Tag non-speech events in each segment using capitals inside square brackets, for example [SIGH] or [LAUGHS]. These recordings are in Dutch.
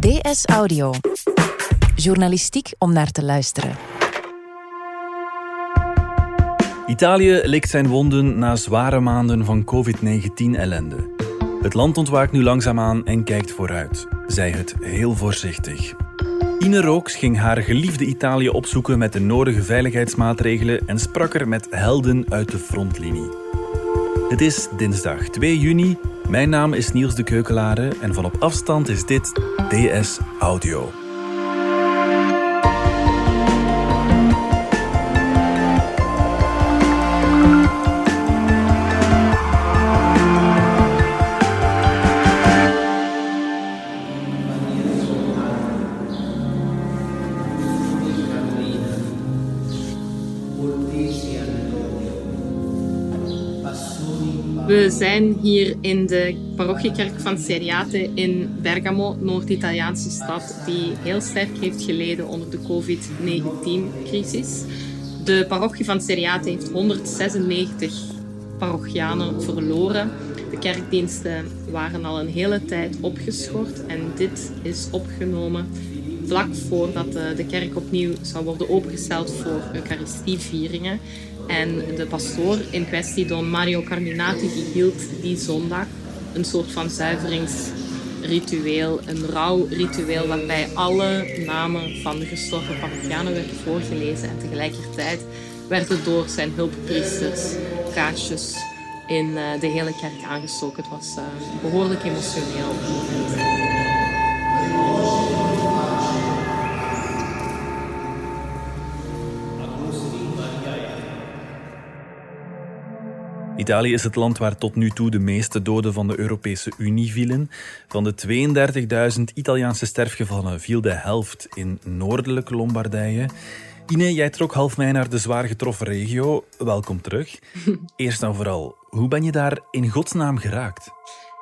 DS Audio. Journalistiek om naar te luisteren. Italië likt zijn wonden na zware maanden van COVID-19-ellende. Het land ontwaakt nu langzaamaan en kijkt vooruit, zij het heel voorzichtig. Ine Rooks ging haar geliefde Italië opzoeken met de nodige veiligheidsmaatregelen en sprak er met helden uit de frontlinie. Het is dinsdag 2 juni. Mijn naam is Niels de Keukelare en van op afstand is dit DS Audio. We zijn hier in de parochiekerk van Seriate in Bergamo, Noord-Italiaanse stad, die heel sterk heeft geleden onder de COVID-19-crisis. De parochie van Seriate heeft 196 parochianen verloren. De kerkdiensten waren al een hele tijd opgeschort en dit is opgenomen vlak voordat de kerk opnieuw zou worden opengesteld voor Eucharistievieringen. En de pastoor in kwestie, Don Mario Carminati, die hield die zondag een soort van zuiveringsritueel, een rouwritueel, waarbij alle namen van de gestorven parochianen werden voorgelezen. En tegelijkertijd werden door zijn hulppriesters kaarsjes in eh, de hele kerk aangestoken. Het was eh, behoorlijk emotioneel. Italië is het land waar tot nu toe de meeste doden van de Europese Unie vielen. Van de 32.000 Italiaanse sterfgevallen viel de helft in noordelijke Lombardije. Ine, jij trok half mei naar de zwaar getroffen regio. Welkom terug. [LAUGHS] Eerst en vooral, hoe ben je daar in godsnaam geraakt?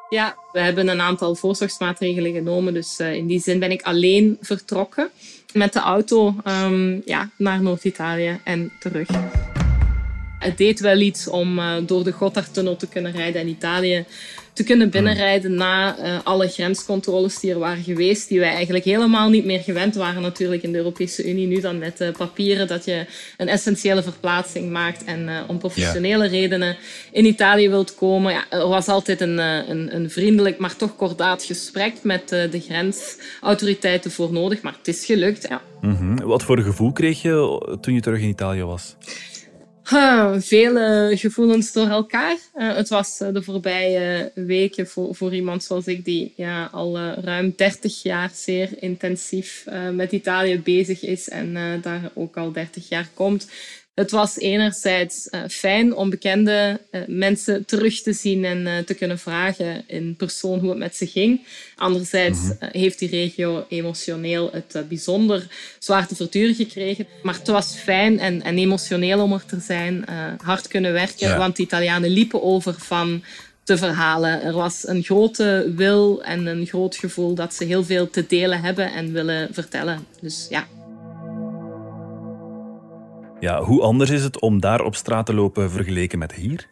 Ja, we hebben een aantal voorzorgsmaatregelen genomen. Dus uh, in die zin ben ik alleen vertrokken met de auto um, ja, naar Noord-Italië en terug. Het deed wel iets om uh, door de Gotthardtunnel te kunnen rijden in Italië te kunnen binnenrijden na uh, alle grenscontroles die er waren geweest, die wij eigenlijk helemaal niet meer gewend waren natuurlijk in de Europese Unie. Nu dan met uh, papieren dat je een essentiële verplaatsing maakt en om professionele ja. redenen in Italië wilt komen. Ja, er was altijd een, een, een, vriendelijk, maar toch kordaat gesprek met de grensautoriteiten voor nodig, maar het is gelukt. Ja. Mm -hmm. Wat voor gevoel kreeg je toen je terug in Italië was? Vele gevoelens door elkaar. Uh, het was uh, de voorbije weken voor, voor iemand zoals ik, die ja, al uh, ruim 30 jaar zeer intensief met Italië bezig is en daar ook al 30 jaar komt. Het was enerzijds uh, fijn om bekende uh, mensen terug te zien en uh, te kunnen vragen in persoon hoe het met ze ging. Anderzijds -hmm. heeft die regio emotioneel het bijzonder zwaar te verduren gekregen. Maar het was fijn en, en emotioneel om er te zijn, hard kunnen werken, ja. want de Italianen liepen over van te verhalen. Er was een grote wil en een groot gevoel dat ze heel veel te delen hebben en willen vertellen. Dus ja, ja, hoe anders is het om daar op straat te lopen vergeleken met hier?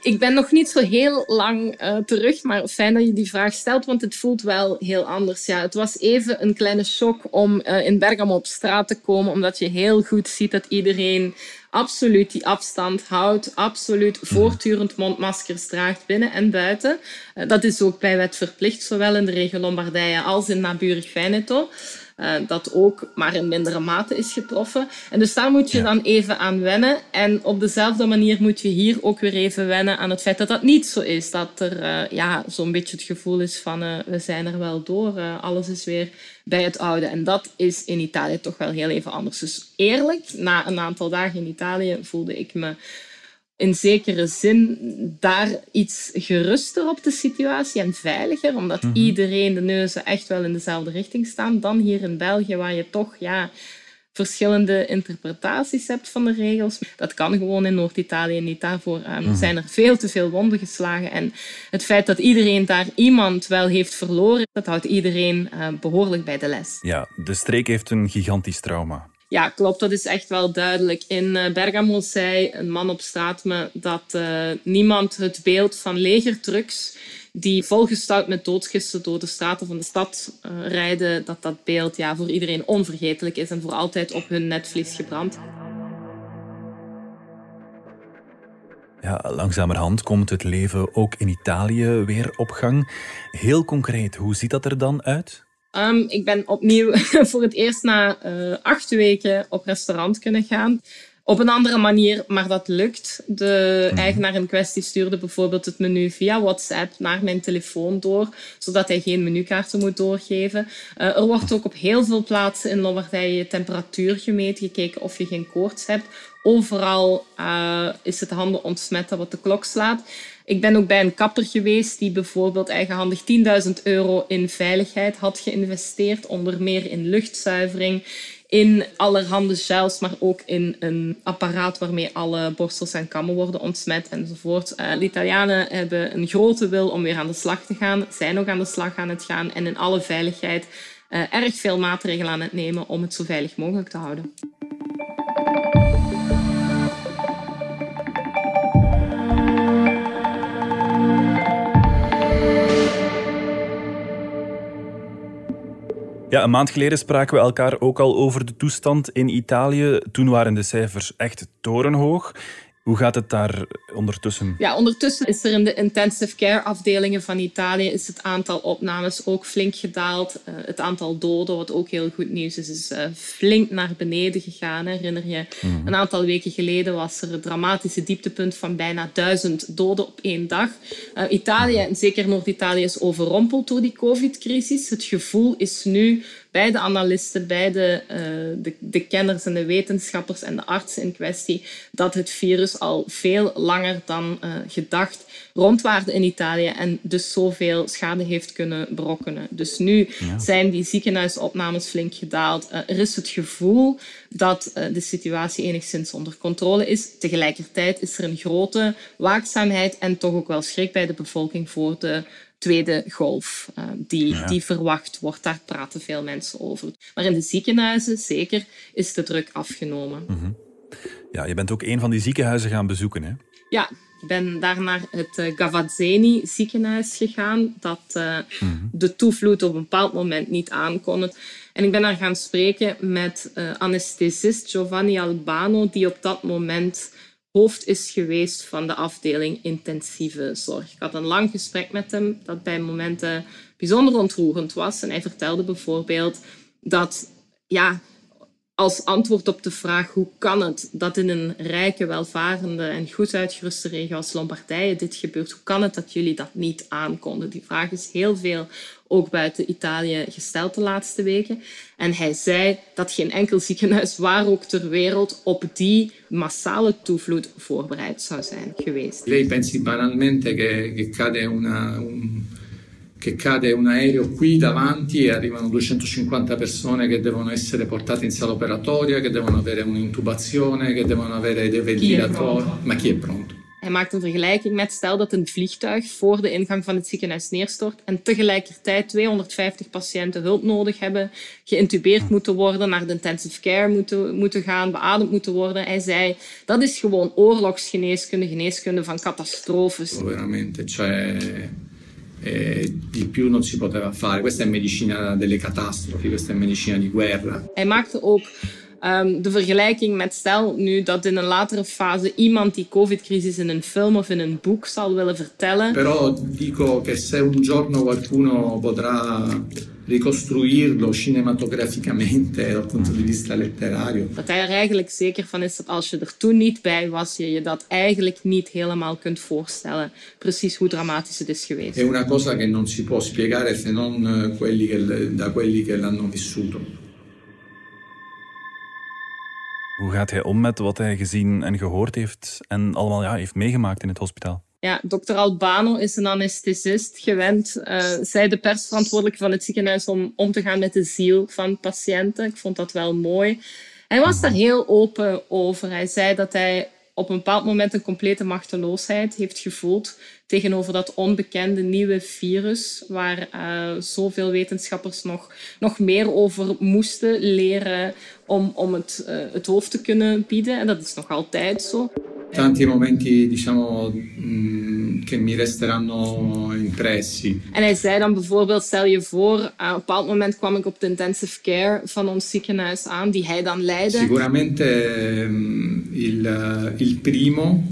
Ik ben nog niet zo heel lang uh, terug, maar fijn dat je die vraag stelt, want het voelt wel heel anders. Ja, het was even een kleine shock om uh, in Bergamo op straat te komen, omdat je heel goed ziet dat iedereen absoluut die afstand houdt, absoluut voortdurend mondmaskers draagt binnen en buiten. Uh, dat is ook bij wet verplicht, zowel in de regio Lombardije als in naburig Veneto. Uh, dat ook maar in mindere mate is getroffen. En dus daar moet je ja. dan even aan wennen. En op dezelfde manier moet je hier ook weer even wennen aan het feit dat dat niet zo is. Dat er uh, ja, zo'n beetje het gevoel is van uh, we zijn er wel door, alles is weer bij het oude. En dat is in Italië toch wel heel even anders. Dus eerlijk, na een aantal dagen in Italië voelde ik me in zekere zin daar iets geruster op de situatie en veiliger, omdat mm -hmm. iedereen de neuzen echt wel in dezelfde richting staan, dan hier in België, waar je toch ja, verschillende interpretaties hebt van de regels. Dat kan gewoon in Noord-Italië niet. Daarvoor um, mm -hmm. zijn er veel te veel wonden geslagen. En het feit dat iedereen daar iemand wel heeft verloren, dat houdt iedereen uh, behoorlijk bij de les. Ja, de streek heeft een gigantisch trauma. Ja, klopt. Dat is echt wel duidelijk. In Bergamo zei een man op straat me dat uh, niemand het beeld van legertrucks die volgestouwd met doodgisten door de straten van de stad uh, rijden, dat dat beeld ja, voor iedereen onvergetelijk is en voor altijd op hun netvlies gebrand. Ja, langzamerhand komt het leven ook in Italië weer op gang. Heel concreet, hoe ziet dat er dan uit? Ik ben opnieuw [LAUGHS] voor het eerst na uh, acht weken op restaurant kunnen gaan op een andere manier, maar dat lukt. De mhm. eigenaar in kwestie stuurde bijvoorbeeld het menu via WhatsApp naar mijn telefoon door, zodat hij geen menukaarten moet doorgeven. Uh, er wordt ook op heel veel plaatsen in Lombardije je temperatuur gemeten, gekeken of je geen koorts hebt. Overal uh, is het handen ontsmetten wat de klok slaat. Ik ben ook bij een kapper geweest die bijvoorbeeld eigenhandig 10.000 euro in veiligheid had geïnvesteerd, onder meer in luchtzuivering, in allerhande gels, maar ook in een apparaat waarmee alle borstels en kammen worden ontsmet enzovoort. Uh, de Italianen hebben een grote wil om weer aan de slag te gaan, zijn ook aan de slag aan het gaan en in alle veiligheid uh, erg veel maatregelen aan het nemen om het zo veilig mogelijk te houden. Ja, een maand geleden spraken we elkaar ook al over de toestand in Italië. Toen waren de cijfers echt torenhoog. Hoe gaat het daar ondertussen? Ja, ondertussen is er in de intensive care afdelingen van Italië is het aantal opnames ook flink gedaald. Uh, het aantal doden, wat ook heel goed nieuws is, is uh, flink naar beneden gegaan. Herinner je, mm. een aantal weken geleden was er een dramatische dieptepunt van bijna duizend doden op één dag. Uh, Italië, en zeker Noord-Italië, is overrompeld door die covid-crisis. Het gevoel is nu bij de analisten, bij de, uh, de, de, kenners en de wetenschappers en de artsen in kwestie, dat het virus al veel langer dan uh, gedacht rondwaarde in Italië en dus zoveel schade heeft kunnen berokkenen. Dus nu ja. zijn die ziekenhuisopnames flink gedaald. Uh, er is het gevoel dat de situatie enigszins onder controle is. Tegelijkertijd is er een grote waakzaamheid en toch ook wel schrik bij de bevolking voor de tweede golf uh, die, die verwacht wordt. Daar praten veel mensen over. Maar in de ziekenhuizen, zeker, is de druk afgenomen. Mm -hmm. Ja, je bent ook een van die ziekenhuizen gaan bezoeken, hè? Ja, ik ben daar naar het uh, Gavazzeni ziekenhuis gegaan, dat uh, mm -hmm. de toevloed op een bepaald moment niet aankon. En ik ben daar gaan spreken met uh, anesthesist Giovanni Albano, die op dat moment hoofd is geweest van de afdeling intensieve zorg. Ik had een lang gesprek met hem dat bij momenten bijzonder ontroerend was. En hij vertelde bijvoorbeeld dat ja, als antwoord op de vraag hoe kan het dat in een rijke, welvarende en goed uitgeruste regio als Lombardije dit gebeurt, hoe kan het dat jullie dat niet aankonden? Die vraag is heel veel ook buiten Italië gesteld de laatste weken. En hij zei dat geen enkel ziekenhuis, waar ook ter wereld, op die massale toevloed voorbereid zou zijn geweest. Lei pensi banalmente che, che cade una, un, che cade un aereo qui davanti e arrivano 250 persone che devono essere portate in sala operatoria, che devono avere un'intubazione, che devono avere dei ventilatori. Ma chi è pronto? Hij maakt een vergelijking met stel dat een vliegtuig voor de ingang van het ziekenhuis neerstort en tegelijkertijd 250 patiënten hulp nodig hebben, geïntubeerd moeten worden, naar de intensive care moeten, moeten gaan, beademd moeten worden. Hij zei, dat is gewoon oorlogsgeneeskunde, geneeskunde van catastrofes. Veramente, cioè... Eh, di più non si poteva fare. Questa è medicina delle catastrofi, questa è medicina di guerra. Hij maakte ook Um, de vergelijking met stel nu dat in een latere fase iemand die covid-crisis in een film of in een boek zal willen vertellen. Però dico che se un giorno qualcuno potrà ricostruirlo cinematograficamente dal punto di vista letterario. Dat hij er eigenlijk zeker van is dat als je er toen niet bij was, je je dat eigenlijk niet helemaal kunt voorstellen. Precies hoe dramatisch het is geweest. È una cosa che non si può spiegare se non eh, quelli che, da quelli che l'hanno vissuto. Hoe gaat hij om met wat hij gezien en gehoord heeft en allemaal ja, heeft meegemaakt in het hospitaal? Ja, dokter Albano is een anesthesist, gewend, uh, zij de persverantwoordelijke van het ziekenhuis, om om te gaan met de ziel van patiënten. Ik vond dat wel mooi. Hij was daar heel open over. Hij zei dat hij op een bepaald moment een complete machteloosheid heeft gevoeld tegenover dat onbekende nieuwe virus, waar uh, zoveel wetenschappers nog, nog meer over moesten leren om, om het, uh, het hoofd te kunnen bieden. En dat is nog altijd zo. Tanti momenti, diciamo, mh, che mi resteranno impressi. En hij zei dan bijvoorbeeld, stel je voor, uh, op een bepaald moment kwam ik op de intensive care van ons ziekenhuis aan, die hij dan leidde. Sicuramente um, il, il primo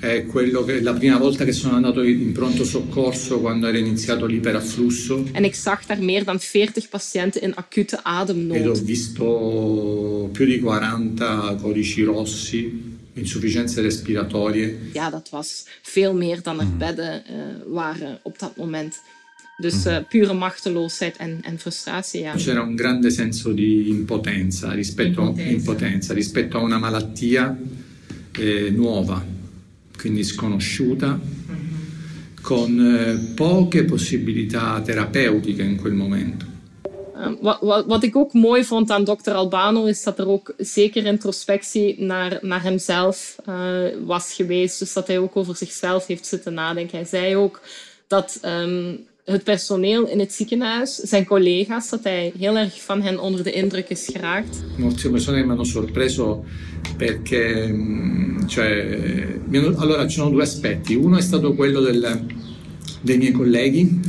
è quello che la prima volta che sono andato in pronto soccorso quando era iniziato l'iperafflusso. En ik zag daar meer dan 40 patiënten in acute ademnood. Ed ho visto più di 40 codici rossi insufficiëntie respiratorie. Ja, dat was veel meer dan er bedden uh, waren op dat moment. Dus uh, pure machteloosheid en, en frustratie. Ja. C'era un grande senso di impotenza rispetto, impotenza. impotenza, rispetto a una malattia eh, nuova, quindi sconosciuta, mm-hmm. con eh, poche possibilità terapeutiche in quel momento. Ehm, wat, wat, wat, ik ook mooi vond aan Dr. Albano is dat er ook zeker introspectie naar, naar hemzelf uh, was geweest. Dus dat hij ook over zichzelf heeft zitten nadenken. Hij zei ook dat um, het personeel in het ziekenhuis, zijn collega's, dat hij heel erg van hen onder de indruk is geraakt. Molte persone mi hanno sorpreso perché, mm, cioè, allora ci sono due aspetti. Uno è stato quello del, dei miei colleghi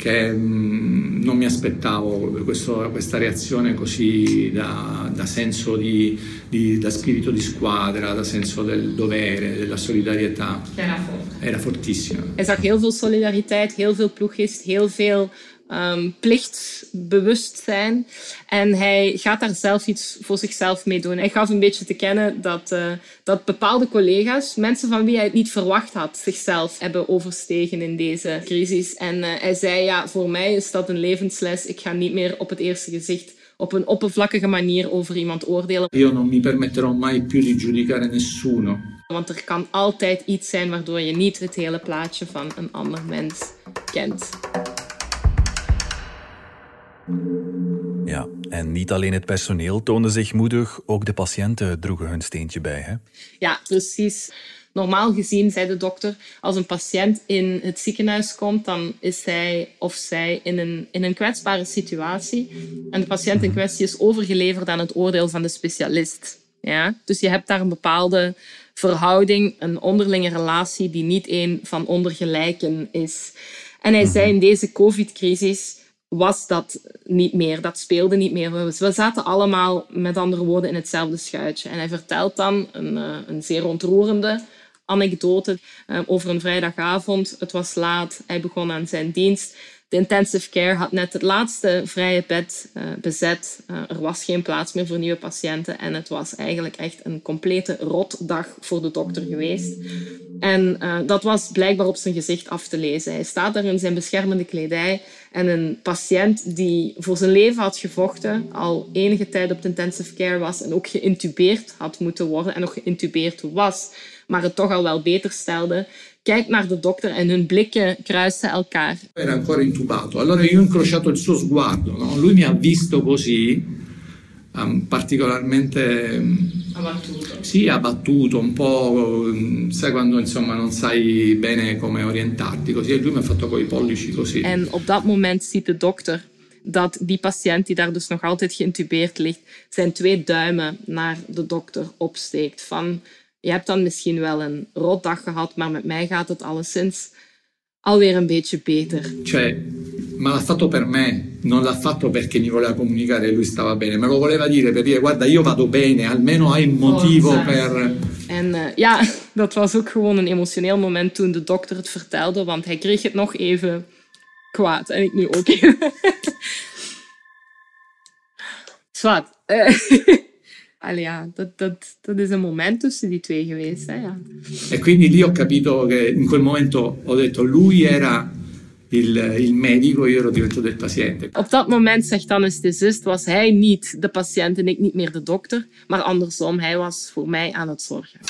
che mh, non mi aspettavo questo, questa reazione così da, da senso di, di, da spirito di squadra, da senso del dovere, della solidarietà. Era forte. Era fortissimo. Hij zag heel veel solidariteit, heel veel ploegist, heel veel um, plichtsbewustzijn. En hij gaat daar zelf iets voor zichzelf mee doen. Hij gaf een beetje te kennen dat, uh, dat bepaalde collega's, mensen van wie hij het niet verwacht had, zichzelf hebben overstegen in deze crisis. En uh, hij zei, ja, voor mij is dat een levensles. Ik ga niet meer op het eerste gezicht op een oppervlakkige manier over iemand oordelen. Io non mi permetterò mai più di giudicare nessuno. Want er kan altijd iets zijn waardoor je niet het hele plaatje van een ander mens kent. Ja, en niet alleen het personeel toonde zich moedig, ook de patiënten droegen hun steentje bij. Hè? Ja, precies. Normaal gezien, zei de dokter, als een patiënt in het ziekenhuis komt, dan is hij of zij in een, in een kwetsbare situatie. En de patiënt in kwestie is overgeleverd aan het oordeel van de specialist. Ja? Dus je hebt daar een bepaalde verhouding, een onderlinge relatie die niet een van ondergelijken is. En hij zei in deze COVID-crisis was dat niet meer. Dat speelde niet meer. We zaten allemaal, met andere woorden, in hetzelfde schuitje. En hij vertelt dan een, uh, een zeer ontroerende anekdote uh, over een vrijdagavond. Het was laat, hij begon aan zijn dienst. De intensive care had net het laatste vrije bed uh, bezet. Uh, er was geen plaats meer voor nieuwe patiënten. En het was eigenlijk echt een complete rotdag voor de dokter geweest. En uh, dat was blijkbaar op zijn gezicht af te lezen. Hij staat daar in zijn beschermende kledij. En een patiënt die voor zijn leven had gevochten, al enige tijd op de intensive care was en ook geïntubeerd had moeten worden en nog geïntubeerd was, maar het toch al wel beter stelde, kijkt naar de dokter en hun blikken kruisen elkaar. Era ancora intubato. Allora io ho incrociato il suo sguardo. No? Lui mi ha visto così, um, particolarmente um, abbattuto. Sì, abbattuto, un po', um, sai quando insomma non sai bene come orientarti così. E lui mi ha fatto coi pollici così. En op dat moment ziet de dokter dat die patiënt die daar dus nog altijd geïntubeerd ligt, zijn twee duimen naar de dokter opsteekt. Van je hebt dan misschien wel een rotdag gehad, maar met mij gaat het alleszins alweer een beetje beter. Cioè, ma l'ha fatto per me, non l'ha fatto perché mi voleva comunicare lui stava bene, me lo voleva dire per dire guarda io vado bene, almeno hai un motivo oh, per... En uh, ja, [LAUGHS] dat was ook gewoon een emotioneel moment toen de dokter het vertelde, want hij kreeg het nog even kwaad en ik nu ook [LAUGHS] even. Zwart. [LAUGHS] Allee, ja, dat, dat, dat is een moment tussen die twee geweest. Hè, ja. E quindi lì ho capito che in quel momento ho detto lui era il, il medico, io ero diventato il paziente. Op dat moment, zegt dan anesthesist, was hij niet de patiënt en ik niet meer de dokter, maar andersom, hij was voor mij aan het zorgen.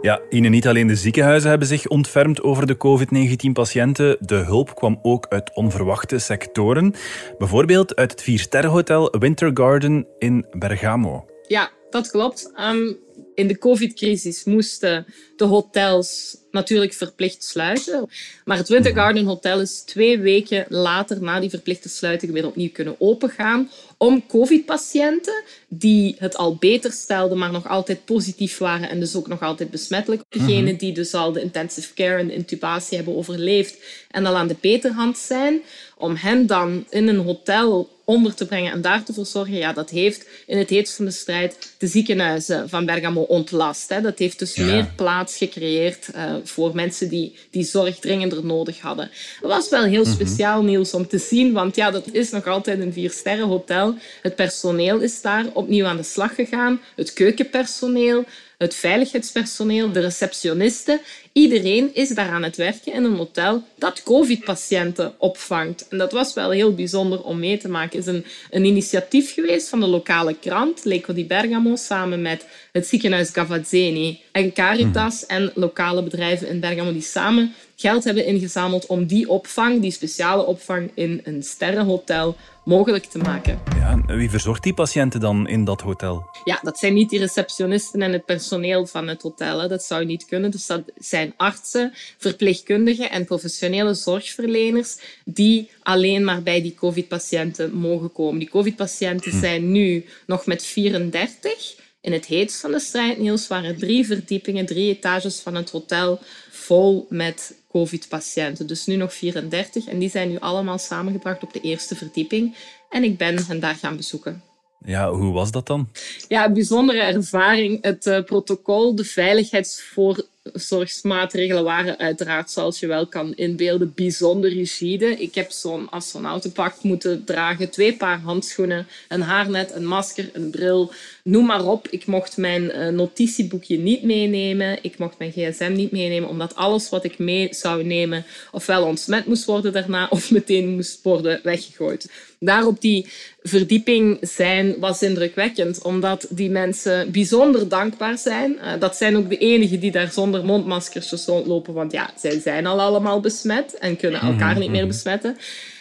Ja, Ine, niet alleen de ziekenhuizen hebben zich ontfermd over de COVID-19-patiënten. De hulp kwam ook uit onverwachte sectoren. Bijvoorbeeld uit het viersterrenhotel Winter Garden in Bergamo. Ja, dat klopt. Um, In de COVID-crisis moesten de hotels natuurlijk verplicht sluiten. Maar het Winter Garden Hotel is twee weken later, na die verplichte sluiting, weer opnieuw kunnen opengaan. Om COVID-patiënten die het al beter stelden, maar nog altijd positief waren en dus ook nog altijd besmettelijk. Degenen die dus al de intensive care en de intubatie hebben overleefd en al aan de beterhand zijn, om hen dan in een hotel onder te brengen en daar te verzorgen, ja, dat heeft in het heetst van de strijd de ziekenhuizen van Bergamo ontlast. Hè. Dat heeft dus meer plaats gecreëerd uh, voor mensen die die zorg dringender nodig hadden. Dat was wel heel mhm. speciaal nieuws om te zien, want ja, dat is nog altijd een vier hotel. Het personeel is daar opnieuw aan de slag gegaan, het keukenpersoneel, het veiligheidspersoneel, de receptionisten. Iedereen is daar aan het werken in een hotel dat COVID-patiënten opvangt. En dat was wel heel bijzonder om mee te maken. Het is een, een initiatief geweest van de lokale krant, Leco di Bergamo, samen met het ziekenhuis Gavazzeni en Caritas mhm. en lokale bedrijven in Bergamo die samen geld hebben ingezameld om die opvang, die speciale opvang in een sterrenhotel, mogelijk te maken. Ja, wie verzorgt die patiënten dan in dat hotel? Ja, dat zijn niet die receptionisten en het personeel van het hotel. Dat zou niet kunnen. Dus dat zijn artsen, verpleegkundigen en professionele zorgverleners die alleen maar bij die COVID-patiënten mogen komen. Die COVID-patiënten hm. zijn nu nog met 34. In het heetst van de strijd, Niels, waren drie verdiepingen, drie etages van het hotel vol met COVID-patiënten. Dus nu nog 34. En die zijn nu allemaal samengebracht op de eerste verdieping. En ik ben hen daar gaan bezoeken. Ja, hoe was dat dan? Ja, een bijzondere ervaring. Het uh, protocol, de veiligheidsvoor zorgsmaatregelen waren uiteraard, zoals je wel kan inbeelden, bijzonder rigide. Ik heb zo'n astronautenpak moeten dragen, twee paar handschoenen, een haarnet, een masker, een bril, noem maar op. Ik mocht mijn uh, notitieboekje niet meenemen, ik mocht mijn gsm niet meenemen, omdat alles wat ik mee zou nemen ofwel ontsmet moest worden daarna of meteen moest worden weggegooid. Daar op die verdieping zijn was indrukwekkend, omdat die mensen bijzonder dankbaar zijn. Uh, dat zijn ook de enigen die daar zonder mondmaskers rondlopen, want ja, zij zijn al allemaal besmet en kunnen elkaar mhm, niet meer mhm. besmetten.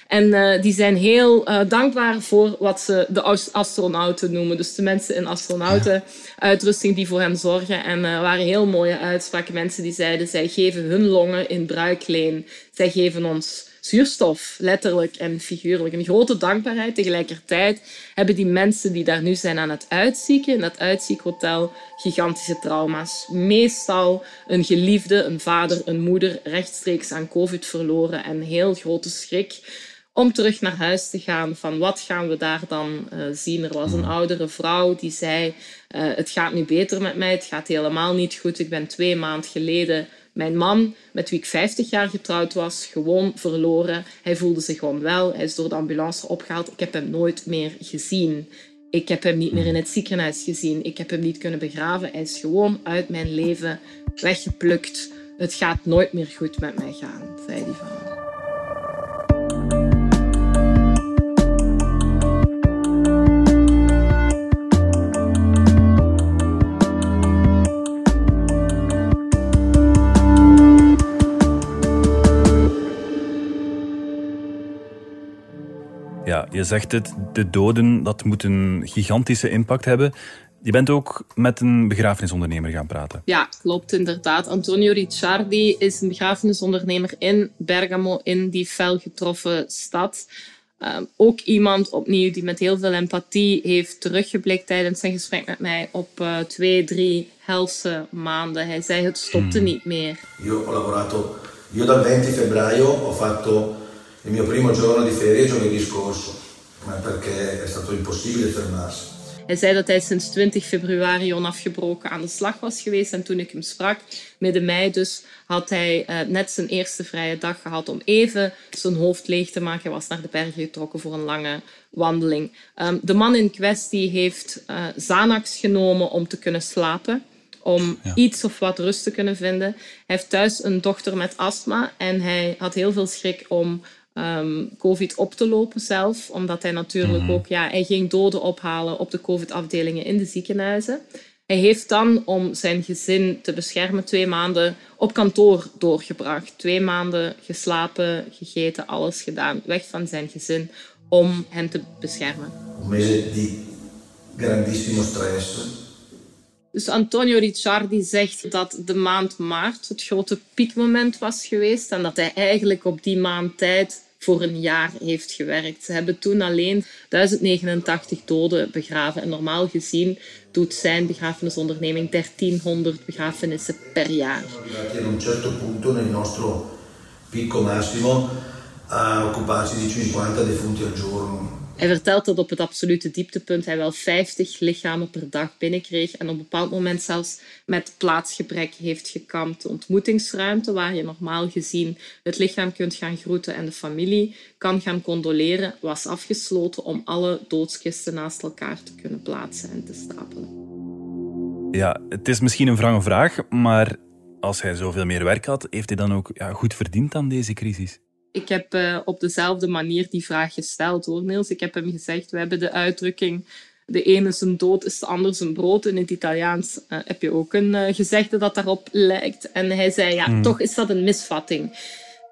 En uh, die zijn heel uh, dankbaar voor wat ze de astronauten noemen. Dus de mensen in astronautenuitrusting die voor hen zorgen. En er uh, waren heel mooie uitspraken. Mensen die zeiden, zij geven hun longen in bruikleen. Zij geven ons zuurstof, letterlijk en figuurlijk. Een grote dankbaarheid. Tegelijkertijd hebben die mensen die daar nu zijn aan het uitzieken, in dat uitziekhotel, gigantische trauma's. Meestal een geliefde, een vader, een moeder rechtstreeks aan COVID verloren en heel grote schrik om terug naar huis te gaan. Van wat gaan we daar dan uh, zien? Er was een hmm. oudere vrouw die zei: uh, Het gaat nu beter met mij, het gaat helemaal niet goed. Ik ben twee maanden geleden mijn man, met wie ik 50 jaar getrouwd was, gewoon verloren. Hij voelde zich gewoon wel. Hij is door de ambulance opgehaald. Ik heb hem nooit meer gezien. Ik heb hem niet meer in het ziekenhuis gezien. Ik heb hem niet kunnen begraven. Hij is gewoon uit mijn leven weggeplukt. Het gaat nooit meer goed met mij gaan, zei die vrouw. Ja, je zegt het, de doden, dat moet een gigantische impact hebben. Je bent ook met een begrafenisondernemer gaan praten. Ja, klopt inderdaad. Antonio Ricciardi is een begrafenisondernemer in Bergamo, in die fel getroffen stad. Ehm, ook iemand opnieuw die met heel veel empathie heeft teruggeblikt tijdens zijn gesprek met mij op uh, twee, drie helse maanden. Hij zei het stopte hmm. niet meer. Io ho lavorato, io dal 20 febbraio ho fatto il mio primo giorno di ferie giovedì scorso, ma perché è stato impossibile fermarsi. Hij zei dat hij sinds 20 februari onafgebroken aan de slag was geweest. En toen ik hem sprak, midden mei dus, had hij uh, net zijn eerste vrije dag gehad om even zijn hoofd leeg te maken. Hij was naar de bergen getrokken voor een lange wandeling. Um, de man in kwestie heeft uh, Xanax genomen om te kunnen slapen om ja. iets of wat rust te kunnen vinden. Hij heeft thuis een dochter met astma en hij had heel veel schrik om um, COVID op te lopen zelf. Omdat hij natuurlijk mhm. ook, ja, hij ging doden ophalen op de COVID-afdelingen in de ziekenhuizen. Hij heeft dan, om zijn gezin te beschermen, twee maanden op kantoor doorgebracht. Twee maanden geslapen, gegeten, alles gedaan. Weg van zijn gezin om hen te beschermen. Un mese di grandissimo stress. Dus Antonio Ricciardi zegt dat de maand maart het grote piekmoment was geweest en dat hij eigenlijk op die maand tijd voor een jaar heeft gewerkt. Ze hebben toen alleen 1089 doden begraven. En normaal gezien doet zijn begrafenisonderneming 1300 begrafenissen per jaar. Een certo punto nel nostro picco massimo a occuparsi di 50 defunti al giorno. Hij vertelt dat op het absolute dieptepunt hij wel 50 lichamen per dag binnenkreeg en op een bepaald moment zelfs met plaatsgebrek heeft gekampt. De ontmoetingsruimte, waar je normaal gezien het lichaam kunt gaan groeten en de familie kan gaan condoleren, was afgesloten om alle doodskisten naast elkaar te kunnen plaatsen en te stapelen. Ja, het is misschien een wrange vraag, maar als hij zoveel meer werk had, heeft hij dan ook ja, goed verdiend aan deze crisis? Ik heb uh, op dezelfde manier die vraag gesteld hoor, Niels. Ik heb hem gezegd, we hebben de uitdrukking de ene zijn dood is de ander zijn brood. In het Italiaans uh, heb je ook een uh, gezegde dat daarop lijkt. En hij zei, ja, mm. toch is dat een misvatting.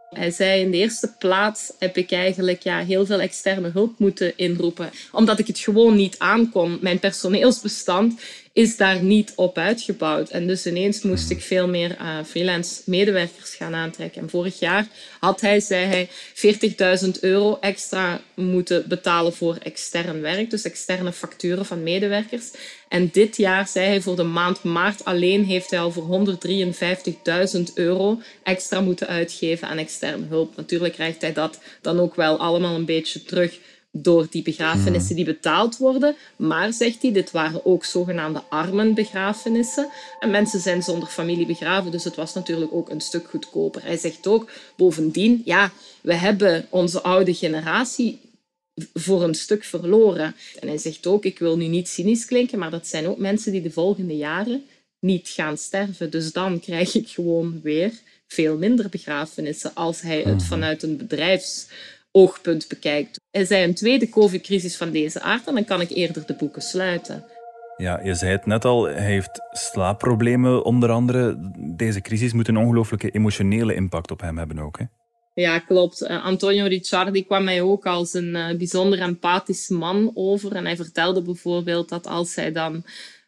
Hij zei in de eerste plaats heb ik eigenlijk ja, heel veel externe hulp moeten inroepen. Omdat ik het gewoon niet aankon. Mijn personeelsbestand is daar niet op uitgebouwd. En dus ineens moest ik veel meer uh, freelance medewerkers gaan aantrekken. En vorig jaar had hij, zei hij, 40.000 euro extra moeten betalen voor extern werk. Dus externe facturen van medewerkers. En dit jaar, zei hij, voor de maand maart alleen heeft hij al voor 153.000 euro extra moeten uitgeven aan externe hulp. Natuurlijk krijgt hij dat dan ook wel allemaal een beetje terug door die begrafenissen die betaald worden. Maar, zegt hij, dit waren ook zogenaamde armenbegrafenissen. En mensen zijn zonder familie begraven, dus het was natuurlijk ook een stuk goedkoper. Hij zegt ook, bovendien, ja, we hebben onze oude generatie voor een stuk verloren. En hij zegt ook, ik wil nu niet cynisch klinken, maar dat zijn ook mensen die de volgende jaren niet gaan sterven. Dus dan krijg ik gewoon weer veel minder begrafenissen als hij het mhm. vanuit een bedrijfs oogpunt bekijkt. Hij zei een tweede COVID-crisis van deze aard en dan kan ik eerder de boeken sluiten. Ja, je zei het net al, hij heeft slaapproblemen onder andere. Deze crisis moet een ongelooflijke emotionele impact op hem hebben ook. Hè? Ja, klopt. Uh, Antonio Ricciardi kwam mij ook als een uh, bijzonder empathisch man over. En hij vertelde bijvoorbeeld dat als hij dan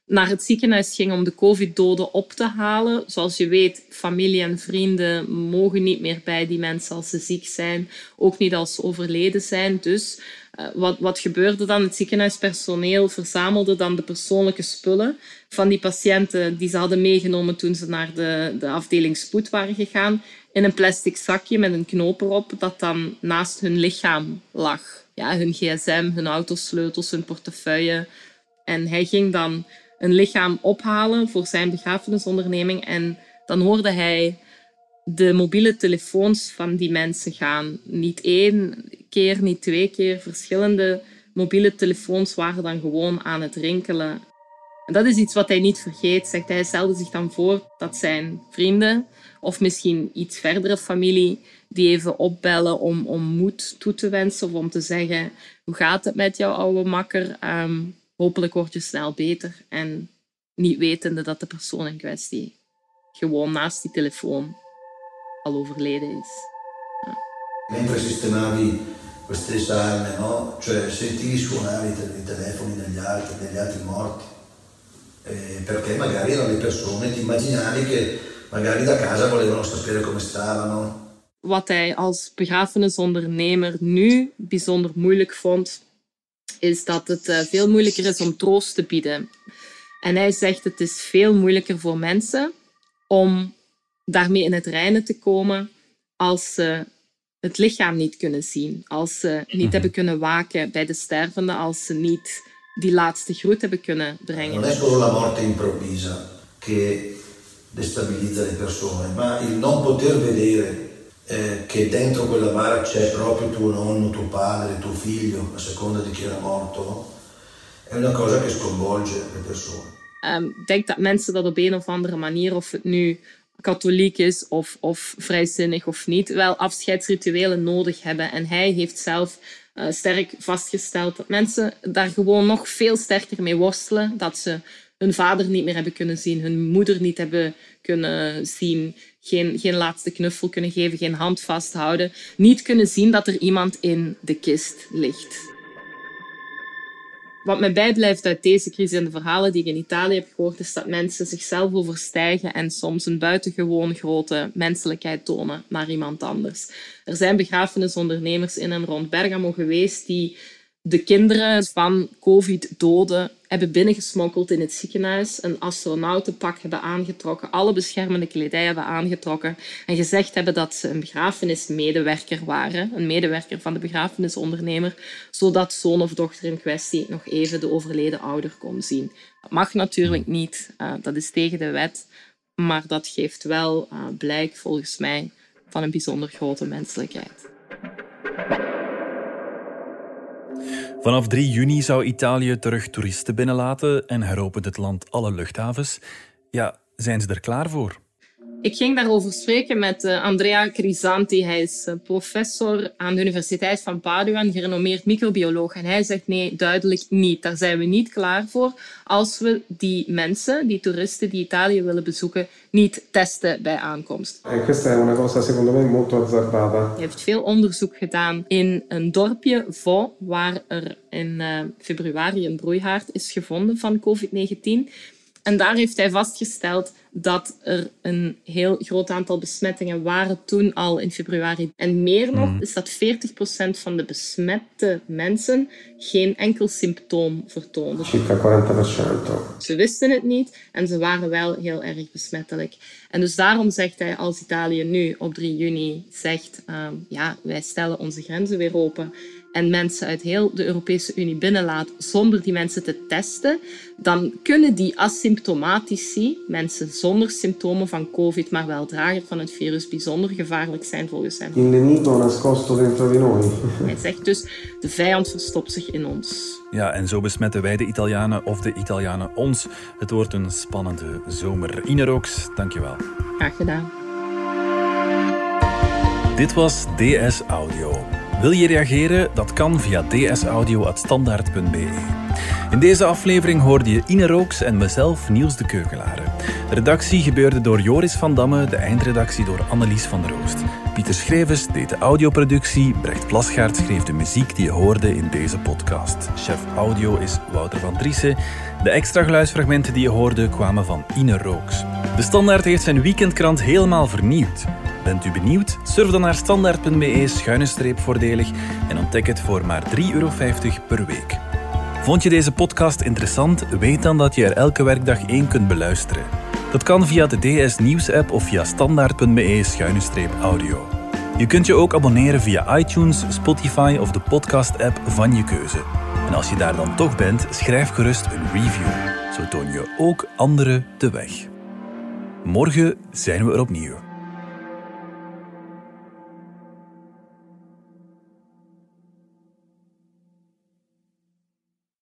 naar het ziekenhuis ging om de covid-doden op te halen. Zoals je weet, familie en vrienden mogen niet meer bij die mensen als ze ziek zijn, ook niet als ze overleden zijn. Dus uh, wat, wat gebeurde dan? Het ziekenhuispersoneel verzamelde dan de persoonlijke spullen van die patiënten die ze hadden meegenomen toen ze naar de, de afdeling spoed waren gegaan, in een plastic zakje met een knoop erop dat dan naast hun lichaam lag. Ja, hun gsm, hun autosleutels, hun portefeuille. En hij ging dan een lichaam ophalen voor zijn begrafenisonderneming. En dan hoorde hij de mobiele telefoons van die mensen gaan. Niet één keer, niet twee keer. Verschillende mobiele telefoons waren dan gewoon aan het rinkelen. En dat is iets wat hij niet vergeet, zegt hij. Hij stelde zich dan voor dat zijn vrienden of misschien iets verdere familie die even opbellen om, om moed toe te wensen of om te zeggen hoe gaat het met jouw oude makker? Um, hopelijk word je snel beter. En niet wetende dat de persoon in kwestie gewoon naast die telefoon al overleden is. Ja. Mentre sistemavi queste salme, no? cioè sentivi suonare i telefoni degli altri, degli altri morti, eh, perché magari erano le persone, ti immaginavi che magari da casa volevano sapere come stavano. Wat hij als begrafenisondernemer nu bijzonder moeilijk vond, is dat het uh, veel moeilijker is om troost te bieden. En hij zegt het is veel moeilijker voor mensen om daarmee in het reinen te komen als ze het lichaam niet kunnen zien, als ze niet mm hebben kunnen waken bij de stervende, als ze niet die laatste groet hebben kunnen brengen. Non è solo la morte improvvisa che destabilizza le persone, ma il non poter vedere eh, che dentro quella bara c'è proprio tuo nonno, tuo padre, tuo figlio, a seconda di chi era morto, è una cosa che sconvolge le persone. Um, ik denk dat mensen dat op een of andere manier, of het nu katholiek is of, of vrijzinnig of niet, wel afscheidsrituelen nodig hebben. En hij heeft zelf uh, sterk vastgesteld dat mensen daar gewoon nog veel sterker mee worstelen. Dat ze hun vader niet meer hebben kunnen zien, hun moeder niet hebben kunnen zien, geen, geen laatste knuffel kunnen geven, geen hand vasthouden, niet kunnen zien dat er iemand in de kist ligt. Wat mij bijblijft uit deze crisis en de verhalen die ik in Italië heb gehoord, is dat mensen zichzelf overstijgen en soms een buitengewoon grote menselijkheid tonen naar iemand anders. Er zijn begrafenisondernemers in en rond Bergamo geweest die de kinderen van COVID-doden hebben binnengesmokkeld in het ziekenhuis, een astronautenpak hebben aangetrokken, alle beschermende kledij hebben aangetrokken en gezegd hebben dat ze een begrafenismedewerker waren, een medewerker van de begrafenisondernemer, zodat zoon of dochter in kwestie nog even de overleden ouder kon zien. Dat mag natuurlijk niet, uh, dat is tegen de wet, maar dat geeft wel uh, blijk volgens mij van een bijzonder grote menselijkheid. Vanaf 3 juni zou Italië terug toeristen binnenlaten en heropent het land alle luchthavens. Ja, zijn ze er klaar voor? Ik ging daarover spreken met uh, Andrea Crisanti. Hij is uh, professor aan de Universiteit van Padua, een gerenommeerd microbioloog. En hij zegt nee, duidelijk niet. Daar zijn we niet klaar voor als we die mensen, die toeristen die Italië willen bezoeken, niet testen bij aankomst. En questa è una cosa secondo me molto azzardata. Hij heeft veel onderzoek gedaan in een dorpje Vaux, waar er in uh, februari een broeihaard is gevonden van COVID-19. En daar heeft hij vastgesteld dat er een heel groot aantal besmettingen waren toen al in februari. En meer nog is dat 40% van de besmette mensen geen enkel symptoom vertoonden. Circa 40%. Ze wisten het niet en ze waren wel heel erg besmettelijk. En dus daarom zegt hij, als Italië nu op 3 juni zegt, uh, ja, wij stellen onze grenzen weer open en mensen uit heel de Europese Unie binnenlaat zonder die mensen te testen, dan kunnen die asymptomatici, mensen zonder symptomen van COVID, maar wel drager van het virus, bijzonder gevaarlijk zijn volgens hem. Il nemico nascosto dentro di noi. [LAUGHS] Hij zegt dus, de vijand verstopt zich in ons. Ja, en zo besmetten wij de Italianen of de Italianen ons. Het wordt een spannende zomer. Ine Rooks, dankjewel. Graag gedaan. Dit was DS Audio. Wil je reageren? Dat kan via dsaudio.standaard.be. In deze aflevering hoorde je Ine Rooks en mezelf, Niels de Keukelare. De redactie gebeurde door Joris van Damme, de eindredactie door Annelies van der Oost. Pieter Schrevers deed de audioproductie, Brecht Plasgaard schreef de muziek die je hoorde in deze podcast. Chef audio is Wouter van Driessen. De extra geluidsfragmenten die je hoorde kwamen van Ine Rooks. De Standaard heeft zijn weekendkrant helemaal vernieuwd. Bent u benieuwd? Surf dan naar standaard.be schuine streep voordelig en ontdek het voor maar 3,50 euro per week. Vond je deze podcast interessant? Weet dan dat je er elke werkdag één kunt beluisteren. Dat kan via de DS Nieuws app of via standaard.be schuine streep audio. Je kunt je ook abonneren via iTunes, Spotify of de podcast app van je keuze. En als je daar dan toch bent, schrijf gerust een review. Zo toon je ook anderen de weg. Morgen zijn we er opnieuw.